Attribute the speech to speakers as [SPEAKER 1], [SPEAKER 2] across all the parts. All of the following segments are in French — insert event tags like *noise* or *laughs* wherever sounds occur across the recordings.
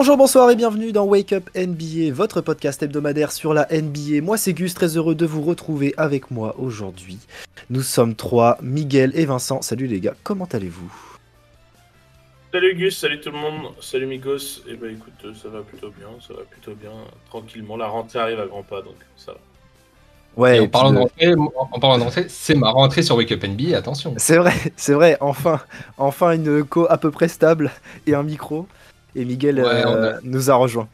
[SPEAKER 1] Bonjour, bonsoir et bienvenue dans Wake Up NBA, votre podcast hebdomadaire sur la NBA. Moi c'est Gus, très heureux de vous retrouver avec moi aujourd'hui. Nous sommes trois, Miguel et Vincent. Salut les gars, comment allez-vous?
[SPEAKER 2] Salut Gus, salut tout le monde, salut Migos. Et eh ben écoute, euh, ça va plutôt bien, ça va plutôt bien, tranquillement. La rentrée arrive à grands pas, donc ça va.
[SPEAKER 3] Ouais, en, parlant de... rentrée, en parlant de rentrée, c'est ma rentrée sur Wake Up NBA, attention.
[SPEAKER 1] C'est vrai, c'est vrai, enfin, enfin une co à peu près stable et un micro. Et Miguel euh, nous a rejoint.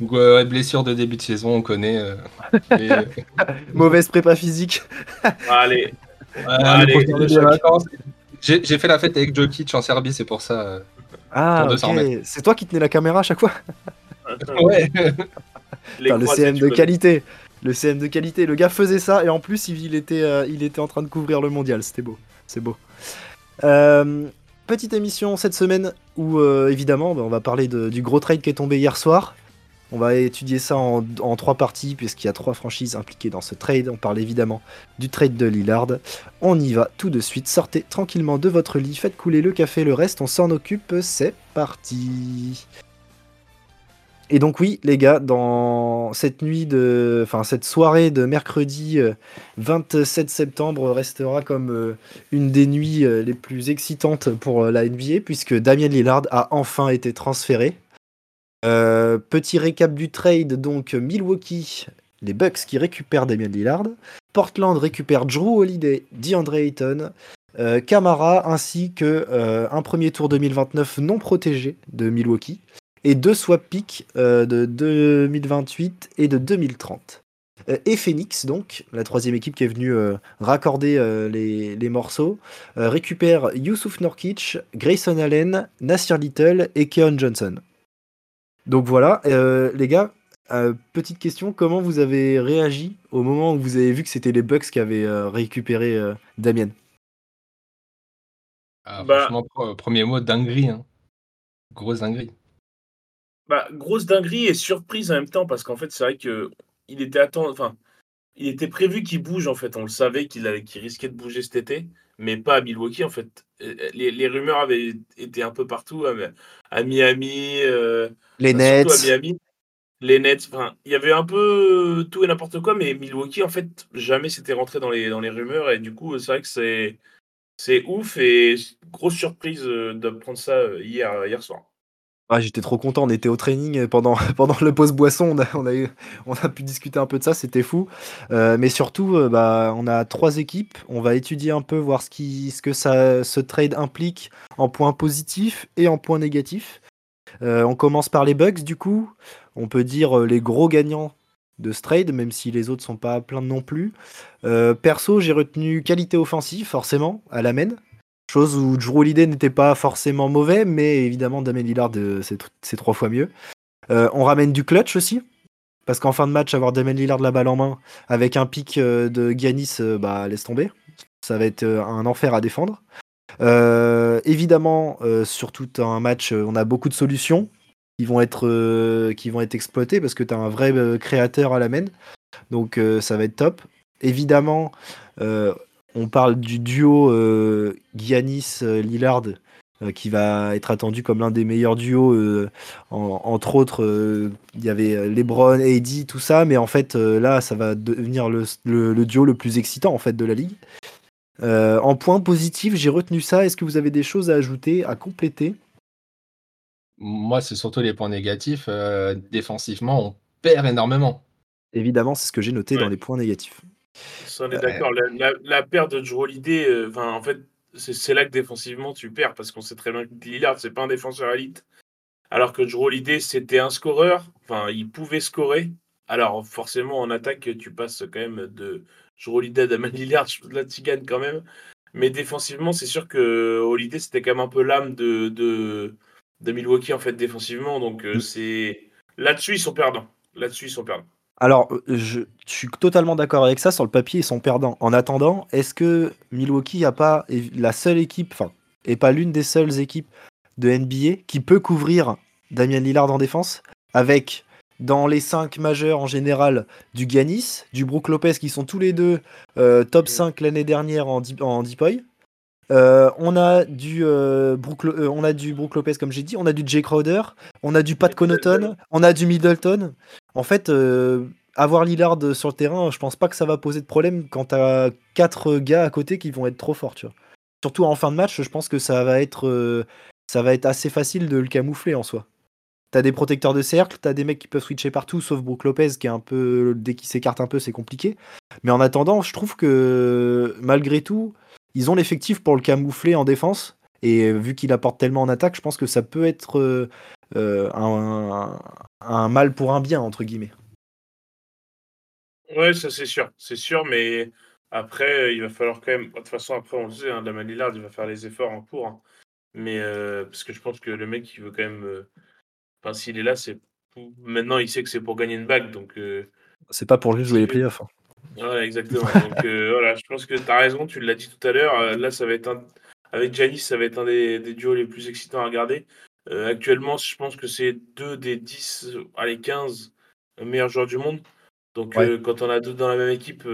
[SPEAKER 3] Ouais, blessure de début de saison, on connaît. Euh, *laughs*
[SPEAKER 1] Mauvaise prépa physique. *laughs*
[SPEAKER 2] allez.
[SPEAKER 3] allez J'ai fait la fête avec Jokic en Serbie, c'est pour ça. Euh,
[SPEAKER 1] ah, c'est toi qui tenais la caméra à chaque fois *laughs*
[SPEAKER 3] Ouais.
[SPEAKER 1] le CM de qualité. Le CM de qualité. Le gars faisait ça et en plus, il était, il était en train de couvrir le mondial. C'était beau. C'est beau. Euh, Petite émission cette semaine où euh, évidemment bah, on va parler du gros trade qui est tombé hier soir. On va étudier ça en, trois parties puisqu'il y a trois franchises impliquées dans ce trade. On parle évidemment du trade de Lillard. On y va tout de suite. Sortez tranquillement de votre lit, faites couler le café, le reste on s'en occupe. C'est parti. Et donc oui, les gars, dans cette nuit de, enfin cette soirée de mercredi 27 euh, septembre restera comme euh, une des nuits euh, les plus excitantes pour la NBA puisque Damien Lillard a enfin été transféré. petit récap du trade donc Milwaukee, les Bucks qui récupèrent Damien Lillard, Portland récupère Drew Holiday, DeAndre Ayton, Camara ainsi que un premier tour 2029 non protégé de Milwaukee et deux swap picks euh, de 2028 et de 2030. Euh, et Phoenix, donc, la troisième équipe qui est venue euh, raccorder les, morceaux, récupère Youssouf Norkic, Grayson Allen, Nasir Little et Keon Johnson. Donc voilà, les gars, petite question, comment vous avez réagi au moment où vous avez vu que c'était les Bucks qui avaient récupéré Damien?
[SPEAKER 3] Ah, bah Franchement, premier mot, dinguerie. Hein. Grosse dinguerie.
[SPEAKER 2] Bah, grosse dinguerie et surprise en même temps, parce qu'en fait, c'est vrai que il était attendu, enfin, il était prévu qu'il bouge, en fait. On le savait qu'il risquait de bouger cet été, mais pas à Milwaukee, en fait. Les, rumeurs avaient été un peu partout, à, Miami, euh,
[SPEAKER 1] les Nets.
[SPEAKER 2] À Miami, les Nets. Enfin, il y avait un peu tout et n'importe quoi, mais Milwaukee, en fait, jamais c'était rentré dans les, dans les rumeurs, et du coup, c'est vrai que c'est, c'est ouf et grosse surprise euh, de prendre ça euh, hier, hier soir.
[SPEAKER 1] Ah, j'étais trop content, on était au training pendant, *laughs* pendant le pause boisson, *laughs* on a, pu discuter un peu de ça, c'était fou. Euh, mais surtout, euh, bah, on a trois équipes, on va étudier un peu, voir ce que ça, ce trade implique en points positifs et en points négatifs. Euh, on commence par les bugs, du coup, on peut dire les gros gagnants de ce trade, même si les autres sont pas pleins non plus. perso, j'ai retenu qualité offensive, forcément, à la main. Où Drew Holiday n'était pas forcément mauvais, mais évidemment Damien Lillard euh, c'est trois fois mieux. Euh, on ramène du clutch aussi, parce qu'en fin de match avoir Damien Lillard la balle en main avec un pic euh, de Giannis, bah laisse tomber. Ça va être un enfer à défendre. évidemment, sur tout un match, on a beaucoup de solutions qui vont être, qui vont être exploitées parce que tu as un vrai créateur à la main. Donc ça va être top. Évidemment, on parle du duo euh, Giannis-Lillard euh, qui va être attendu comme l'un des meilleurs duos. Euh, entre autres, il y avait LeBron, AD, tout ça, mais en fait là, ça va devenir le, duo le plus excitant en fait de la ligue. en point positif, j'ai retenu ça. Est-ce que vous avez des choses à ajouter, à compléter?
[SPEAKER 3] Moi, c'est surtout les points négatifs. défensivement, on perd énormément.
[SPEAKER 1] Évidemment, c'est ce que j'ai noté dans les points négatifs.
[SPEAKER 2] On est d'accord. La, perte de Joe Holiday, euh, en fait, c'est là que défensivement tu perds parce qu'on sait très bien que Lillard, c'est pas un défenseur élite. Alors que Joe Holiday, c'était un scoreur. Enfin, il pouvait scorer. Alors, forcément, en attaque, tu passes quand même de Joe Holiday à Damien *laughs* Lillard. Là, tu gagnes quand même. Mais défensivement, c'est sûr que Holiday, c'était quand même un peu l'âme de, de, de, Milwaukee, en fait, défensivement. Donc, euh, mm. c'est là-dessus, ils sont perdants. Là-dessus, ils sont perdants.
[SPEAKER 1] Alors, je, suis totalement d'accord avec ça. Sur le papier, ils sont perdants. En attendant, est-ce que Milwaukee n'a pas la seule équipe, enfin, et pas l'une des seules équipes de NBA qui peut couvrir Damien Lillard en défense avec dans les 5 majeurs en général du Ganis, du Brook Lopez qui sont tous les deux euh, top 5 l'année dernière en, deep, en on a du Brook, on a du Brook Lopez comme j'ai dit, on a du Jay Crowder, on a du Pat Connaughton, on a du Middleton. En fait, avoir Lillard sur le terrain, je pense pas que ça va poser de problème quand t'as quatre gars à côté qui vont être trop forts, tu vois. Surtout en fin de match, je pense que ça va être, ça va être assez facile de le camoufler en soi. T'as des protecteurs de cercle, t'as des mecs qui peuvent switcher partout, sauf Brook Lopez qui est un peu. Dès qu'il s'écarte un peu, c'est compliqué. Mais en attendant, je trouve que malgré tout, ils ont l'effectif pour le camoufler en défense. Et vu qu'il apporte tellement en attaque, je pense que ça peut être euh, euh, un, mal pour un bien, entre guillemets.
[SPEAKER 2] Ouais, ça c'est sûr. C'est sûr, mais après, il va falloir quand même. De toute façon, après, on le sait, hein, Lillard, il va faire les efforts en cours. Hein. Mais euh, parce que je pense que le mec, il veut quand même Enfin, s'il est là, c'est maintenant il sait que c'est pour gagner une bague, donc.
[SPEAKER 1] C'est pas pour lui jouer les playoffs. Hein.
[SPEAKER 2] Ouais, exactement. donc euh, *laughs* voilà, je pense que tu as raison, tu l'as dit tout à l'heure. Euh, là, ça va être un... avec Janis, ça va être un des, duos les plus excitants à regarder. actuellement, je pense que c'est deux des 10, allez, 15 meilleurs joueurs du monde. Donc quand on a deux dans la même équipe,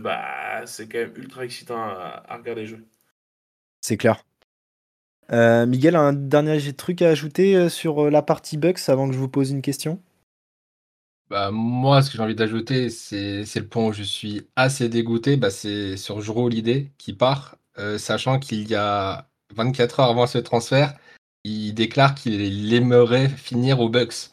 [SPEAKER 2] bah c'est quand même ultra excitant à, à regarder jouer.
[SPEAKER 1] C'est clair. Euh, Miguel, un dernier truc à ajouter euh, sur euh, la partie Bucks avant que je vous pose une question?
[SPEAKER 3] Bah, Moi, ce que j'ai envie d'ajouter, c'est le point où je suis assez dégoûté. Bah, c'est sur Juro l'idée qui part, sachant qu'il y a 24 heures avant ce transfert, il déclare qu'il aimerait finir aux Bucks.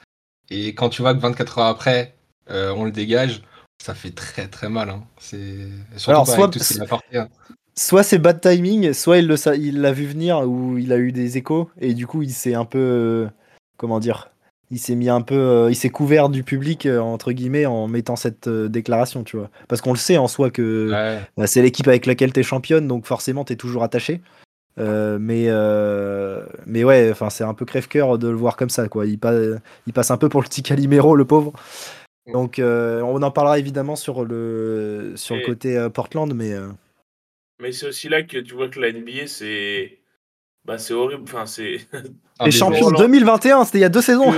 [SPEAKER 3] Et quand tu vois que 24 heures après, on le dégage, ça fait très très mal. Hein. C'est surtout
[SPEAKER 1] avec tout ce qu'il a apporté. Hein soit c'est bad timing, soit il l'a il vu venir ou il a eu des échos et du coup il s'est un peu euh, comment dire, il s'est mis un peu, euh, il s'est couvert du public euh, entre guillemets en mettant cette déclaration, tu vois. Parce qu'on le sait en soi que bah, c'est l'équipe avec laquelle t'es championne, donc forcément t'es toujours attaché. mais mais ouais, enfin c'est un peu crève-cœur de le voir comme ça, quoi. Il, il passe un peu pour le petit Calimero, le pauvre. Donc on en parlera évidemment sur le sur le côté Portland, mais
[SPEAKER 2] mais c'est aussi là que tu vois que la NBA, c'est. Bah, c'est horrible. Enfin, c'est.
[SPEAKER 1] Les champions 2021, c'était il y a deux saisons.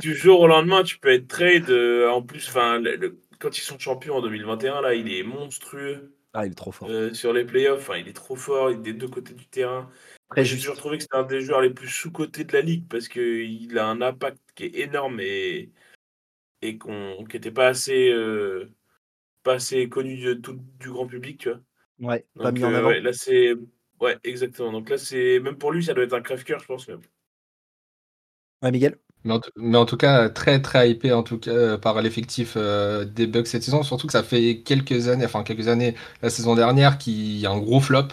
[SPEAKER 2] du jour au lendemain, tu peux être trade. Euh, en plus, enfin, quand ils sont champions en 2021, là, il est monstrueux.
[SPEAKER 1] Ah, il est trop fort.
[SPEAKER 2] Euh, sur les playoffs, enfin, il est trop fort. Il est des deux côtés du terrain. J'ai toujours trouvé que c'était un des joueurs les plus sous-cotés de la ligue parce qu'il a un impact qui est énorme et, et qu'on qui n'était pas assez, euh, pas assez connu de tout, du grand public, tu vois.
[SPEAKER 1] Ouais, pas mis en avant.
[SPEAKER 2] là, c'est. Ouais, exactement. Donc là, c'est. Même pour lui, ça doit être un crève-cœur, je pense. Même.
[SPEAKER 1] Ouais, Miguel
[SPEAKER 3] mais en, tout cas, très très hypé en tout cas euh, par l'effectif euh, des Bucks cette saison. Surtout que ça fait quelques années, enfin quelques années, la saison dernière, qu'il y a un gros flop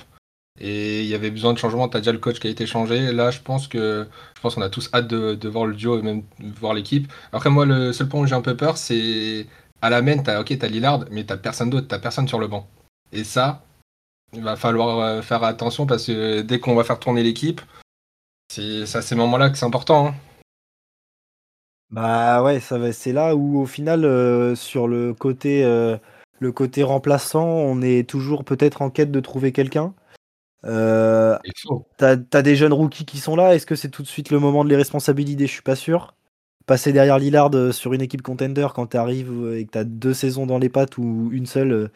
[SPEAKER 3] et il y avait besoin de changement. T'as déjà le coach qui a été changé. Là, je pense que je pense qu'on a tous hâte de, voir le duo et même de voir l'équipe. Après, moi, le seul point où j'ai un peu peur, c'est à la main, t'as ok, t'as Lillard, mais t'as personne d'autre, t'as personne sur le banc. Et ça, il va falloir euh, faire attention parce que dès qu'on va faire tourner l'équipe, c'est à ces moments-là que c'est important. Hein.
[SPEAKER 1] Bah ouais, ça c'est là où au final, euh, sur le côté, euh, le côté remplaçant, on est toujours peut-être en quête de trouver quelqu'un. Euh, T'as as des jeunes rookies qui sont là. Est-ce que c'est tout de suite le moment de les responsabiliser? Je suis pas sûr. Passer derrière Lillard sur une équipe contender quand tu arrives et que tu as deux saisons dans les pattes ou une seule,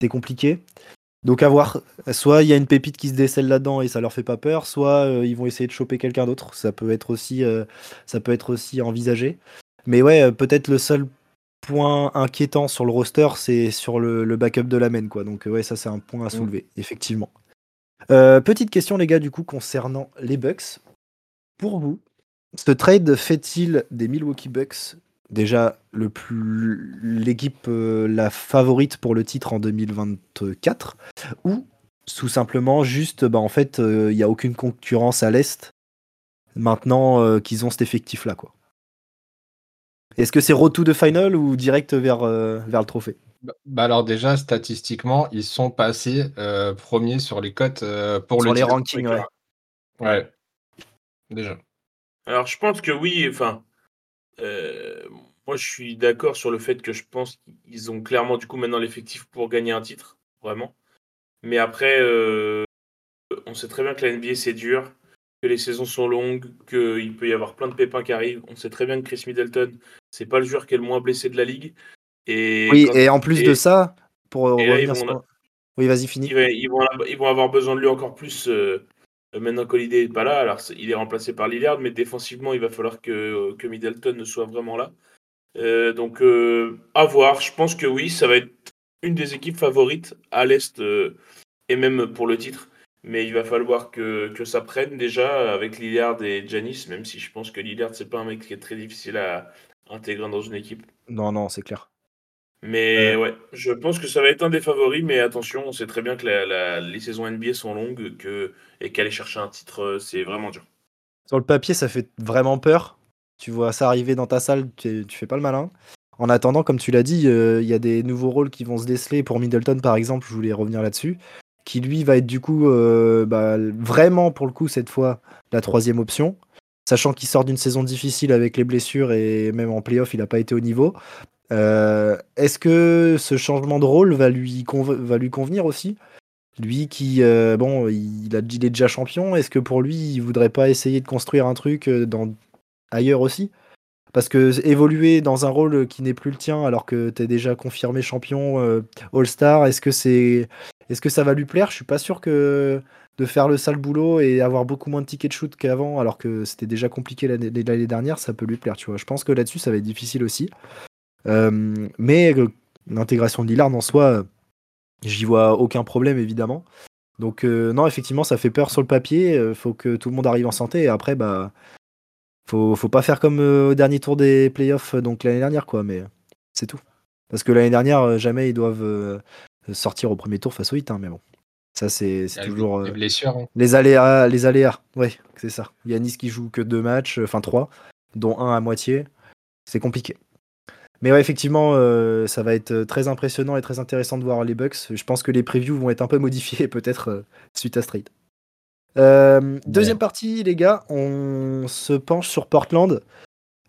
[SPEAKER 1] c'est compliqué. Donc à voir, soit il y a une pépite qui se décèle là-dedans et ça leur fait pas peur, soit euh, ils vont essayer de choper quelqu'un d'autre. Ça peut être aussi, euh, ça peut être aussi envisagé. Mais ouais, euh, peut-être le seul point inquiétant sur le roster, c'est sur le, backup de la main, quoi. Donc ouais, ça c'est un point à mm. soulever, effectivement. petite question les gars du coup concernant les Bucks. Pour vous, ce trade fait-il des Milwaukee Bucks déjà le plus l'équipe euh, la favorite pour le titre en 2024 ou tout simplement juste bah en fait il euh, n'y a aucune concurrence à l'est maintenant euh, qu'ils ont cet effectif là quoi. Est-ce que c'est retour de final ou direct vers, vers le trophée?
[SPEAKER 3] Bah, bah, alors déjà statistiquement ils sont passés premiers sur les cotes pour
[SPEAKER 1] sur les rankings ouais.
[SPEAKER 3] ouais. Déjà.
[SPEAKER 2] Alors je pense que oui enfin euh, moi, je suis d'accord sur le fait que je pense qu'ils ont clairement du coup maintenant l'effectif pour gagner un titre, vraiment. Mais après, euh, on sait très bien que la NBA c'est dur, que les saisons sont longues, qu'il peut y avoir plein de pépins qui arrivent. On sait très bien que Chris Middleton, c'est pas le joueur qui est le moins blessé de la ligue.
[SPEAKER 1] Et oui, et en plus de ça, pour revenir sur... Oui, vas-y, finis.
[SPEAKER 2] Ils, vont, ils vont avoir besoin de lui encore plus euh, maintenant qu'Holiday n'est pas là. Alors, il est remplacé par Lillard, mais défensivement, il va falloir que, que Middleton soit vraiment là. Euh, donc, euh, à voir. Je pense que oui, ça va être une des équipes favorites à l'Est et même pour le titre. Mais il va falloir que, que ça prenne déjà avec Lillard et Janis, même si je pense que Lillard, c'est pas un mec qui est très difficile à intégrer dans une équipe.
[SPEAKER 1] Non, non, c'est clair.
[SPEAKER 2] Mais ouais, je pense que ça va être un des favoris, mais attention, on sait très bien que les saisons NBA sont longues que, et qu'aller chercher un titre, euh, c'est vraiment dur.
[SPEAKER 1] Sur le papier, ça fait vraiment peur. Tu vois ça arriver dans ta salle, tu, fais pas le malin. En attendant, comme tu l'as dit, euh, il y a des nouveaux rôles qui vont se déceler. Pour Middleton, par exemple, je voulais revenir là-dessus. Qui lui va être du coup euh, bah, vraiment, pour le coup, cette fois, la troisième option sachant qu'il sort d'une saison difficile avec les blessures et même en playoff, il n'a pas été au niveau. Euh, est-ce que ce changement de rôle va lui, convenir aussi? Lui qui, euh, bon, il, a, est déjà champion, est-ce que pour lui, il voudrait pas essayer de construire un truc euh, dans, ailleurs aussi? Parce que évoluer dans un rôle qui n'est plus le tien alors que tu es déjà confirmé champion All-Star, est-ce que, ça va lui plaire? Je suis pas sûr que de faire le sale boulot et avoir beaucoup moins de tickets de shoot qu'avant alors que c'était déjà compliqué l'année, l'année dernière, ça peut lui plaire, tu vois. Je pense que là-dessus, ça va être difficile aussi. Euh, mais l'intégration de Lillard en soi, euh, j'y vois aucun problème évidemment. Donc euh, non, effectivement, ça fait peur sur le papier. faut que tout le monde arrive en santé et après, bah, faut, faut pas faire comme au dernier tour des playoffs, donc l'année dernière, quoi. Mais c'est tout. Parce que l'année dernière, jamais ils doivent sortir au premier tour face au hit, hein, mais bon. Ça, c'est toujours.
[SPEAKER 3] Les blessures. Hein.
[SPEAKER 1] Les aléas, les aléas. Ouais, c'est ça. Yanis qui joue que deux matchs, enfin trois, dont un à moitié. C'est compliqué. Mais ouais, effectivement, euh, ça va être euh, très impressionnant et très intéressant de voir les Bucks. Je pense que les previews vont être un peu *laughs* modifiés peut-être euh, suite à Street. deuxième partie, les gars, on se penche sur Portland,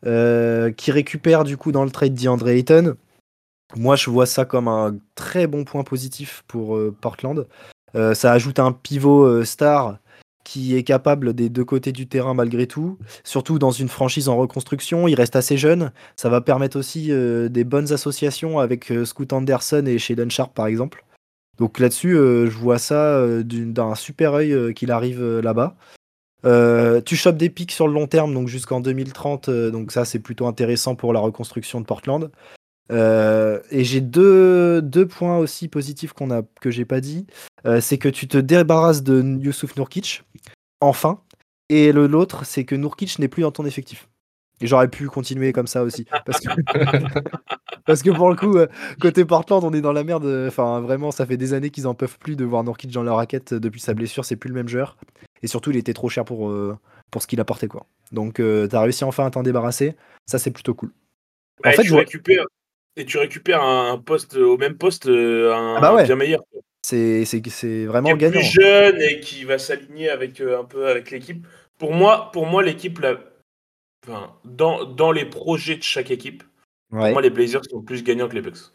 [SPEAKER 1] qui récupère du coup dans le trade d'Andre Ayton. Moi, je vois ça comme un très bon point positif pour Portland. ça ajoute un pivot star qui est capable des deux côtés du terrain malgré tout, surtout dans une franchise en reconstruction. Il reste assez jeune. Ça va permettre aussi euh, des bonnes associations avec euh, Scoot Anderson et Shaden Sharp par exemple. Donc là-dessus, euh, je vois ça d'un super œil qu'il arrive là-bas. tu chopes des pics sur le long terme, donc jusqu'en 2030, donc ça c'est plutôt intéressant pour la reconstruction de Portland. Et j'ai deux, deux, points aussi positifs qu'on a, que j'ai pas dit. c'est que tu te débarrasses de Yusuf Nurkic, enfin. Et l'autre, c'est que Nurkic n'est plus dans ton effectif. Et j'aurais pu continuer comme ça aussi. Parce que, *laughs* parce que pour le coup, euh, côté Portland, on est dans la merde. Enfin, vraiment, ça fait des années qu'ils en peuvent plus de voir Nurkic dans leur raquette depuis sa blessure. C'est plus le même joueur. Et surtout, il était trop cher pour, euh, pour ce qu'il apportait. Quoi. Donc, euh, tu as réussi enfin à t'en débarrasser. Ça, c'est plutôt cool.
[SPEAKER 2] en fait, tu récupères, et tu récupères un poste au même poste, un, ah bah bien meilleur.
[SPEAKER 1] C'est vraiment qui est gagnant.
[SPEAKER 2] plus jeune et qui va s'aligner avec euh, un peu avec l'équipe. Pour moi, pour moi l'équipe, enfin, dans, dans les projets de chaque équipe, pour moi, les Blazers sont plus gagnants que les Bucks.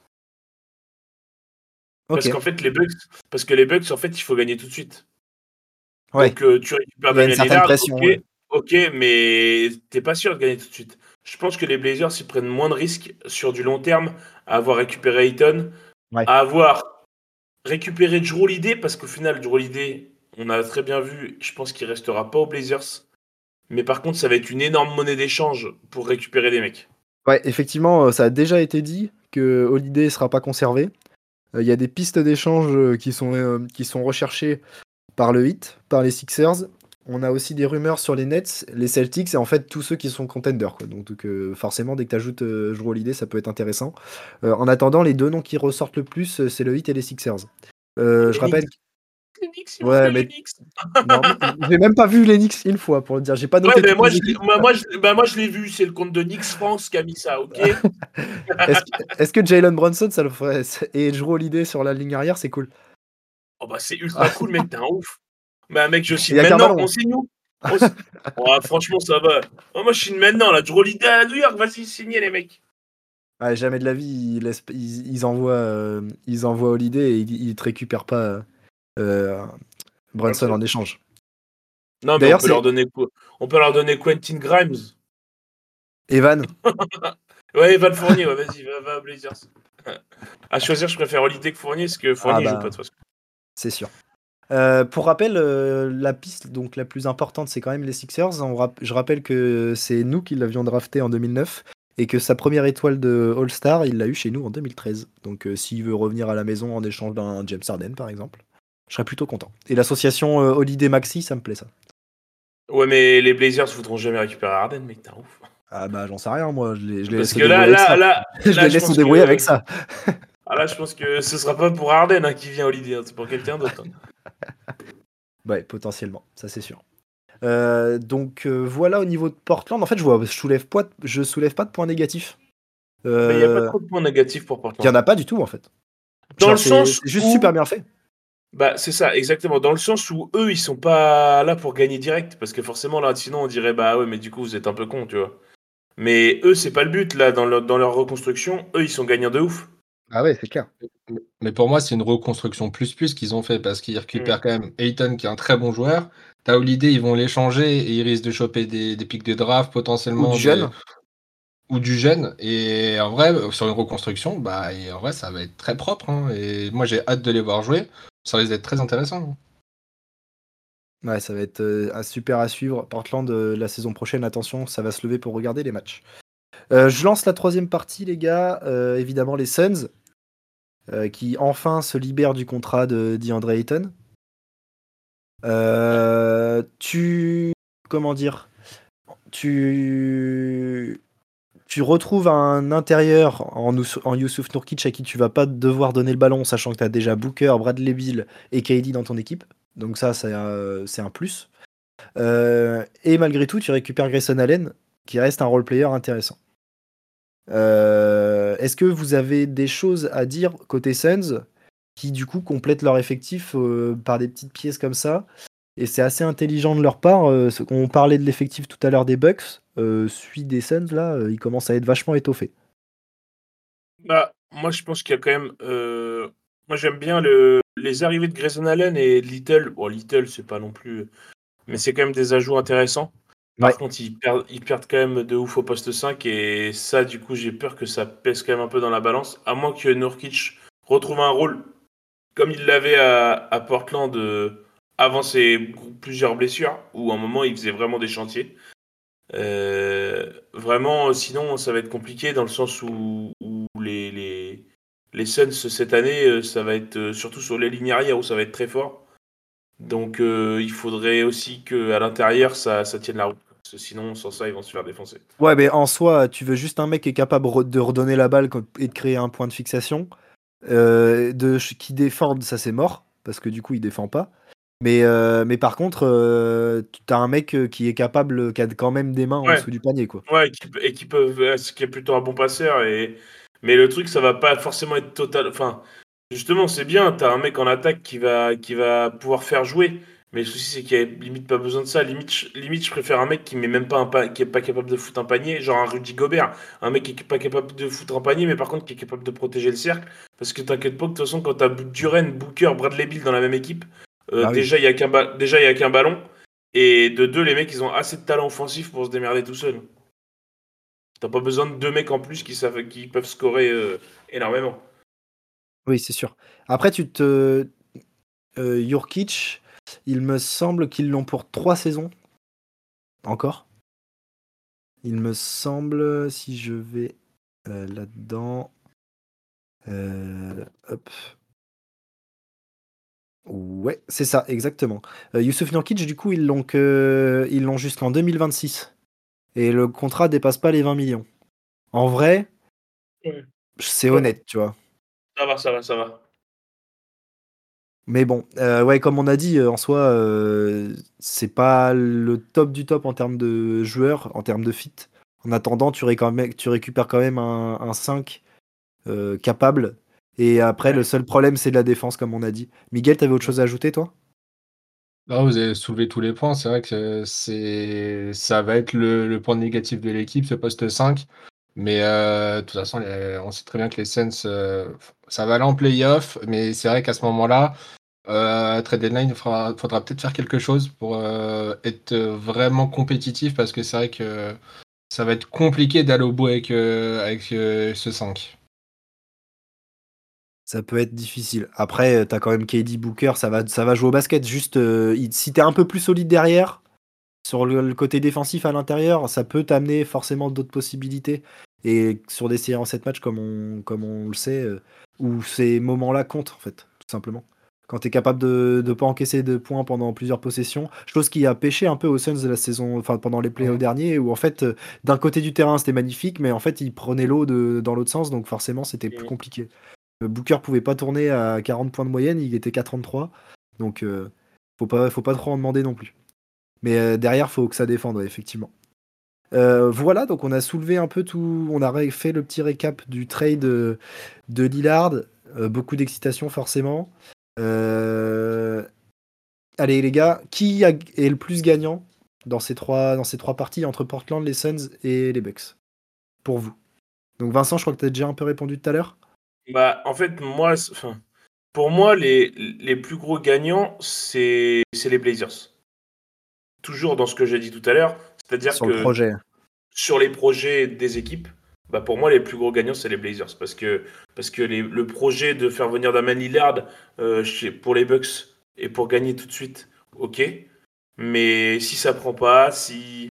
[SPEAKER 2] Parce qu'en fait, les Bucks, parce que les Bucks, en fait, il faut gagner tout de suite. Donc, euh, tu récupères
[SPEAKER 1] une certaine pression.
[SPEAKER 2] Ok, ok, mais t'es pas sûr de gagner tout de suite. Je pense que les Blazers, ils prennent moins de risques sur du long terme à avoir récupéré Ayton, à avoir récupérer Drew Holiday parce qu'au final, Drew Holiday, on a très bien vu, je pense qu'il restera pas aux Blazers. Mais par contre, ça va être une énorme monnaie d'échange pour récupérer des mecs.
[SPEAKER 1] Ouais, effectivement, euh, ça a déjà été dit que Holiday ne sera pas conservé. Euh, il y a des pistes d'échange euh, qui, sont, qui sont recherchées par le Heat, par les Sixers. On a aussi des rumeurs sur les Nets, les Celtics et en fait tous ceux qui sont contenders. Donc, forcément, dès que tu ajoutes euh, Holiday, ça peut être intéressant. en attendant, les deux noms qui ressortent le plus, c'est le Heat et les Sixers. je rappelle.
[SPEAKER 2] Les Knicks, ouais, *laughs* mais...
[SPEAKER 1] j'ai même pas vu les Knicks une fois pour le dire. J'ai pas
[SPEAKER 2] noté. Ouais, mais moi, je, moi, bah, moi, je l'ai vu. C'est le compte de Knicks France qui a mis ça, ok? *laughs*
[SPEAKER 1] Est-ce que, Jalen Brunson, ça le ferait? Et Holiday sur la ligne arrière, c'est cool
[SPEAKER 2] Oh bah c'est ultra cool, mec, t'es un ouf. Mais un mec, je signe maintenant, *laughs* on signe où oh, Franchement, ça va. Oh, moi, je signe maintenant, là. Holiday à New York, vas-y, signez les mecs.
[SPEAKER 1] jamais de la vie, ils, ils, envoient, euh, ils envoient Holiday et ils, ne te récupèrent pas euh, Brunson en échange.
[SPEAKER 2] Non, mais on peut, leur donner, on peut leur donner Quentin Grimes.
[SPEAKER 1] Evan *laughs*
[SPEAKER 2] Ouais, Evan Fournier, ouais, vas-y, va, va Blazers. *laughs* à choisir, je préfère Holiday que Fournier, parce que Fournier ah joue bah. pas de toute façon.
[SPEAKER 1] C'est sûr. Pour rappel, la piste donc la plus importante, c'est quand même les Sixers. je rappelle que c'est nous qui l'avions drafté en 2009 et que sa première étoile de All-Star, il l'a eu chez nous en 2013. Donc s'il veut revenir à la maison en échange d'un James Harden, par exemple, je serais plutôt content. Et l'association Holiday Maxi, ça me plaît ça.
[SPEAKER 2] Ouais, mais les Blazers voudront jamais récupérer Harden, mec, t'es ouf.
[SPEAKER 1] Ah bah j'en sais rien, moi. Je les, je
[SPEAKER 2] Parce que là, là, là, *laughs*
[SPEAKER 1] je les laisse se débrouiller avec ça.
[SPEAKER 2] ah là, je pense que ce sera pas pour Harden hein, qui vient Holiday, hein, c'est pour quelqu'un d'autre. Hein. *laughs*
[SPEAKER 1] ouais, potentiellement, ça c'est sûr. Euh, donc euh, voilà au niveau de Portland. En fait, je vois, je soulève pas, je soulève pas de points négatifs.
[SPEAKER 2] Il n'y a pas trop de points négatifs pour Portland.
[SPEAKER 1] Il n'y en a pas du tout en fait.
[SPEAKER 2] Dans le sens,
[SPEAKER 1] juste super bien fait.
[SPEAKER 2] Bah, c'est ça, exactement. Dans le sens où eux, ils sont pas là pour gagner direct. Parce que forcément, là, sinon, on dirait, bah ouais, mais du coup, vous êtes un peu con, tu vois. Mais eux, c'est pas le but, là, dans, dans leur reconstruction. Eux, ils sont gagnants de ouf.
[SPEAKER 1] Ah ouais, c'est clair.
[SPEAKER 3] Mais pour moi, c'est une reconstruction plus plus qu'ils ont fait parce qu'ils récupèrent mm. quand même Ayton qui est un très bon joueur. T'as Holiday, ils vont l'échanger et ils risquent de choper des, des pics de draft potentiellement.
[SPEAKER 1] Ou du jeune.
[SPEAKER 3] Ou du jeune. Et en vrai, sur une reconstruction, bah, en vrai, ça va être très propre. Hein. Et moi, j'ai hâte de les voir jouer. Ça risque d'être très intéressant.
[SPEAKER 1] Ouais, ça va être euh, super à suivre. Portland, euh, la saison prochaine, attention, ça va se lever pour regarder les matchs. Euh, je lance la troisième partie, les gars. évidemment, les Suns, qui enfin se libèrent du contrat de DeAndre Ayton. tu. Comment dire Tu tu retrouves un intérieur en, en Youssouf Nourkic à qui tu vas pas devoir donner le ballon, sachant que tu as déjà Booker, Bradley Bill et KD dans ton équipe. Donc ça, c'est un, plus. Euh, et malgré tout, tu récupères Grayson Allen, qui reste un role-player intéressant. Euh, est-ce que vous avez des choses à dire côté Suns qui du coup complètent leur effectif euh, par des petites pièces comme ça? Et c'est assez intelligent de leur part. on parlait de l'effectif tout à l'heure des Bucks. Euh, celui des Suns, là, euh, il commence à être vachement étoffé.
[SPEAKER 2] Bah, moi, je pense qu'il y a quand même. Euh, moi, j'aime bien le... les arrivées de Grayson Allen et Little. Bon, Little, c'est pas non plus. Mais c'est quand même des ajouts intéressants. Par contre, ils perdent, quand même de ouf au poste 5. Et ça, du coup, j'ai peur que ça pèse quand même un peu dans la balance. À moins que Nurkic retrouve un rôle comme il l'avait à, Portland avant ses plusieurs blessures, où à un moment, il faisait vraiment des chantiers. Euh, vraiment, sinon, ça va être compliqué dans le sens où, les, les, les, Suns cette année, euh, ça va être euh, surtout sur les lignes arrière où ça va être très fort. Donc, il faudrait aussi qu'à l'intérieur, ça, ça tienne la route. Sinon, sans ça, ils vont se faire défoncer.
[SPEAKER 1] Ouais, mais en soi, tu veux juste un mec qui est capable de redonner la balle et de créer un point de fixation. de, qui défende, ça c'est mort, parce que du coup, il défend pas. Mais, euh, mais par contre, euh, tu as un mec euh, qui est capable, qui a quand même des mains en dessous du panier. Quoi.
[SPEAKER 2] Ouais, et qui, peut, qui est plutôt un bon passeur. Et... Mais le truc, ça va pas forcément être total. Enfin, justement, c'est bien, tu as un mec en attaque qui va, qui va pouvoir faire jouer. Mais le souci, c'est qu'il n'y a limite pas besoin de ça. Limite, limite, je préfère un mec qui met même pas un qui est pas capable de foutre un panier, genre un Rudy Gobert. Un mec qui est pas capable de foutre un panier, mais par contre qui est capable de protéger le cercle. Parce que t'inquiète pas, de toute façon, quand tu as Duren, Booker, Bradley Bill dans la même équipe, euh, ah déjà, il n'y a qu'un a qu'un ballon. Et de deux, les mecs, ils ont assez de talent offensif pour se démerder tout seuls. T'as pas besoin de deux mecs en plus qui, savent, qui peuvent scorer euh, énormément.
[SPEAKER 1] Oui, c'est sûr. Après, tu te. Euh, Jurkic, il me semble qu'ils l'ont pour trois saisons. Encore. Il me semble, si je vais là-dedans. hop. Ouais, c'est ça, exactement. Euh, Youssouf Nurkic, du coup, ils l'ont que... ils l'ont jusqu'en 2026. Et le contrat dépasse pas les 20 millions. En vrai, c'est honnête, tu vois.
[SPEAKER 2] Ça va, ça va, ça va.
[SPEAKER 1] Mais bon, euh, ouais, comme on a dit, euh, en soi, euh, c'est pas le top du top en termes de joueurs, en termes de fit. En attendant, tu, tu récupères quand même un, un 5 capable et après, le seul problème, c'est de la défense, comme on a dit. Miguel, t'avais autre chose à ajouter, toi?
[SPEAKER 3] Non, vous avez soulevé tous les points. C'est vrai que c'est ça va être le, point négatif de l'équipe, ce poste 5. Mais euh, de toute façon, on sait très bien que les Sens, euh, ça va aller en playoff. Mais c'est vrai qu'à ce moment-là, euh, trade deadline, il faudra, peut-être faire quelque chose pour être vraiment compétitif parce que c'est vrai que ça va être compliqué d'aller au bout avec, avec ce 5.
[SPEAKER 1] Ça peut être difficile. Après, t'as quand même KD Booker, ça va, ça va jouer au basket. Juste, euh, si t'es un peu plus solide derrière, sur le, côté défensif à l'intérieur, ça peut t'amener forcément d'autres possibilités. Et sur des séries en 7 matchs, comme on, comme on le sait, euh, où ces moments-là comptent, en fait, tout simplement. Quand tu es capable de ne pas encaisser de points pendant plusieurs possessions, chose qui a pêché un peu aux Suns de la saison, enfin pendant les playoffs derniers, où en fait, euh, d'un côté du terrain c'était magnifique, mais en fait ils prenaient l'eau dans l'autre sens, donc forcément c'était plus compliqué. Euh, Booker pouvait pas tourner à 40 points de moyenne, il était qu'à 33, donc faut pas, faut pas trop en demander non plus. Mais euh, derrière, faut que ça défende, effectivement. Euh, voilà, donc on a soulevé un peu tout, on a fait le petit récap du trade de, Lillard, euh, beaucoup d'excitation forcément. Allez les gars, qui est le plus gagnant dans ces trois, dans ces trois parties entre Portland, les Suns et les Bucks? Pour vous. Donc Vincent, je crois que tu as déjà un peu répondu tout à l'heure.
[SPEAKER 2] Bah en fait, moi, pour moi, les, les plus gros gagnants, c'est les Blazers toujours dans ce que j'ai dit tout à l'heure, c'est-à-dire que
[SPEAKER 1] projet.
[SPEAKER 2] sur les projets des équipes, bah pour moi les plus gros gagnants c'est les Blazers. Parce que parce que le projet de faire venir Damon Lillard euh, pour les Bucks et pour gagner tout de suite, ok, mais si ça prend pas, si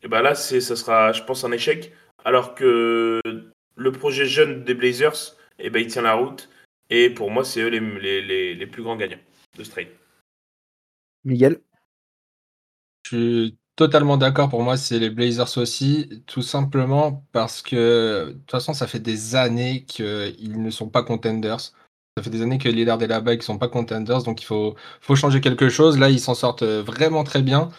[SPEAKER 2] et eh ben là c'est ça sera je pense un échec, alors que le projet jeune des Blazers, et eh ben il tient la route. Et pour moi c'est eux les, les, les, les plus grands gagnants de ce trade.
[SPEAKER 1] Miguel?
[SPEAKER 3] Je suis totalement d'accord. Pour moi, c'est les Blazers aussi, tout simplement parce que de toute façon, ça fait des années qu'ils ne sont pas contenders. Ça fait des années que Lillard et la bague ne sont pas contenders, donc il faut, faut changer quelque chose. Là, ils s'en sortent vraiment très bien.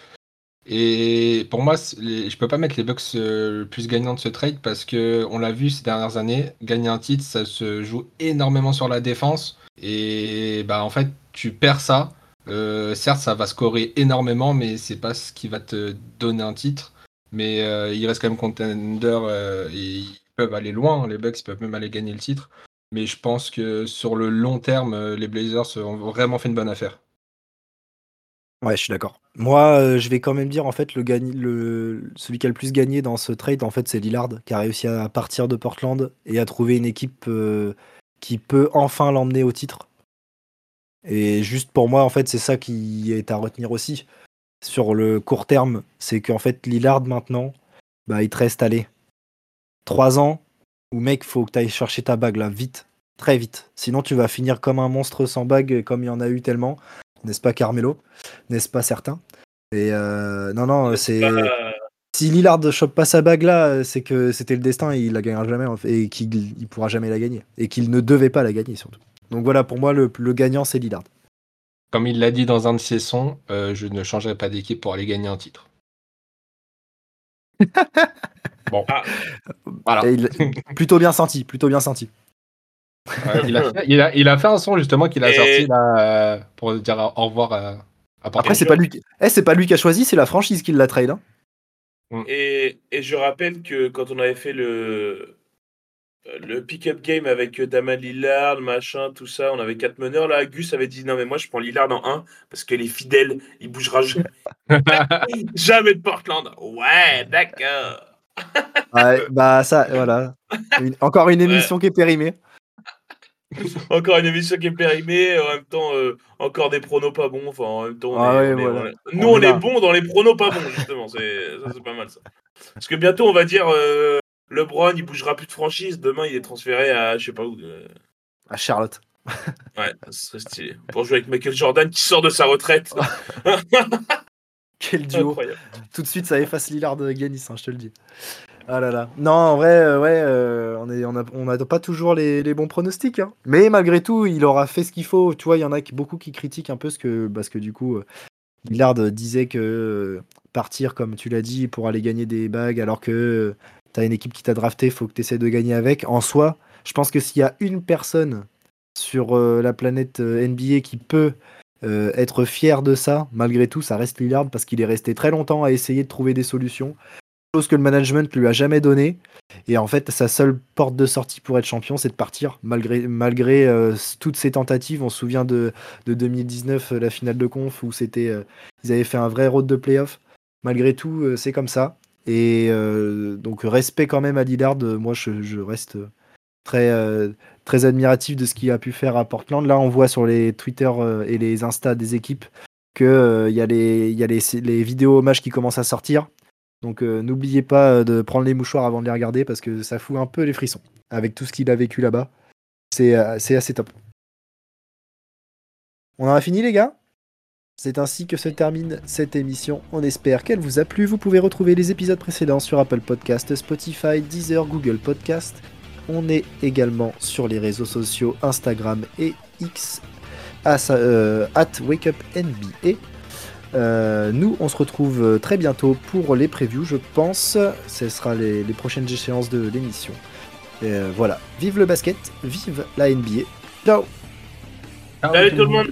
[SPEAKER 3] Et pour moi, je peux pas mettre les Bucks euh, le plus gagnants de ce trade parce que on l'a vu ces dernières années, gagner un titre, ça se joue énormément sur la défense. Et bah en fait, tu perds ça euh, certes, ça va scorer énormément, mais c'est pas ce qui va te donner un titre. Mais euh, il reste quand même contender euh, et ils peuvent aller loin. Les Bucks peuvent même aller gagner le titre. Mais je pense que sur le long terme, les Blazers ont vraiment fait une bonne affaire.
[SPEAKER 1] Ouais, je suis d'accord. Moi, je vais quand même dire en fait le, le celui qui a le plus gagné dans ce trade, en fait, c'est Lillard qui a réussi à partir de Portland et à trouver une équipe qui peut enfin l'emmener au titre. Et juste pour moi, en fait, c'est ça qui est à retenir aussi. Sur le court terme, c'est qu'en fait, Lillard maintenant, bah, il te reste, allez, 3 ans où, mec, faut que tu ailles chercher ta bague là, vite, très vite. Sinon, tu vas finir comme un monstre sans bague, comme il y en a eu tellement. N'est-ce pas, Carmelo? N'est-ce pas certain Et euh, non, non, c'est. Si Lillard ne chope pas sa bague là, c'est que c'était le destin et il la gagnera jamais et qu'il ne pourra jamais la gagner. Et qu'il ne devait pas la gagner surtout. Donc voilà, pour moi, le, gagnant, c'est Lillard.
[SPEAKER 3] Comme il l'a dit dans un de ses sons, euh, je ne changerai pas d'équipe pour aller gagner un titre. *laughs*
[SPEAKER 1] bon. Ah. Voilà. *laughs* plutôt bien senti, plutôt bien senti.
[SPEAKER 3] il, a fait, un son justement qu'il a sorti là, euh, pour dire au revoir à,
[SPEAKER 1] Après, c'est pas, lui... Eh, c'est pas lui qui a choisi, c'est la franchise qui l'a trade. Hein.
[SPEAKER 2] Mm. Et, et, je rappelle que quand on avait fait le, le pick-up game avec Damon Lillard, machin, tout ça, on avait quatre meneurs. Là, Gus avait dit non, mais moi je prends Lillard en 1 parce que les fidèles, il bougera jamais. *laughs* jamais de Portland. Ouais, d'accord. *laughs*
[SPEAKER 1] bah, ça, voilà. encore une émission qui est périmée. *laughs*
[SPEAKER 2] encore une émission qui est périmée, en même temps, euh, encore des pronos pas bons. Enfin, en même temps, nous, on, est bons dans les pronos pas bons, justement. C'est pas mal ça. Parce que bientôt, on va dire euh, LeBron, il bougera plus de franchise. Demain, il est transféré à je sais pas où. Euh.
[SPEAKER 1] À Charlotte.
[SPEAKER 2] ouais, ce serait stylé. Pour jouer avec Michael Jordan qui sort de sa retraite. *laughs*
[SPEAKER 1] Quel duo. Tout de suite, ça efface Lillard de Ganis, hein, je te le dis. Ah là là. Non, en vrai, euh, ouais, euh, on est, on a, on a pas toujours les, les bons pronostics. Hein. Mais malgré tout, il aura fait ce qu'il faut. Tu vois, il y en a beaucoup qui critiquent un peu ce que, parce que du coup, Lillard disait que partir, comme tu l'as dit, pour aller gagner des bagues, alors que T'as une équipe qui t'a drafté, faut que tu essaies de gagner avec. En soi, je pense que s'il y a une personne sur euh, la planète euh, NBA qui peut euh, être fier de ça, malgré tout, ça reste Lillard parce qu'il est resté très longtemps à essayer de trouver des solutions, chose que le management lui a jamais donné. Et en fait, sa seule porte de sortie pour être champion, c'est de partir, malgré, malgré toutes ces tentatives. On se souvient de, de 2019, la finale de conf, où c'était, ils avaient fait un vrai road de playoff. Malgré tout, c'est comme ça. Et euh, donc respect quand même à Lillard, moi je, reste très, euh, très admiratif de ce qu'il a pu faire à Portland. Là, on voit sur les Twitter et les Insta des équipes qu'il il y a, les, les, les vidéos hommages qui commencent à sortir. Donc n'oubliez pas de prendre les mouchoirs avant de les regarder parce que ça fout un peu les frissons avec tout ce qu'il a vécu là-bas. C'est assez top. On en a fini les gars? C'est ainsi que se termine cette émission. On espère qu'elle vous a plu. Vous pouvez retrouver les épisodes précédents sur Apple Podcast, Spotify, Deezer, Google Podcast. On est également sur les réseaux sociaux Instagram et X euh, at WakeUpNBA. Euh, nous, on se retrouve très bientôt pour les previews, je pense. Ce sera les, prochaines échéances de l'émission. Euh, voilà. Vive le basket, vive la NBA. Ciao.
[SPEAKER 2] Salut tout le monde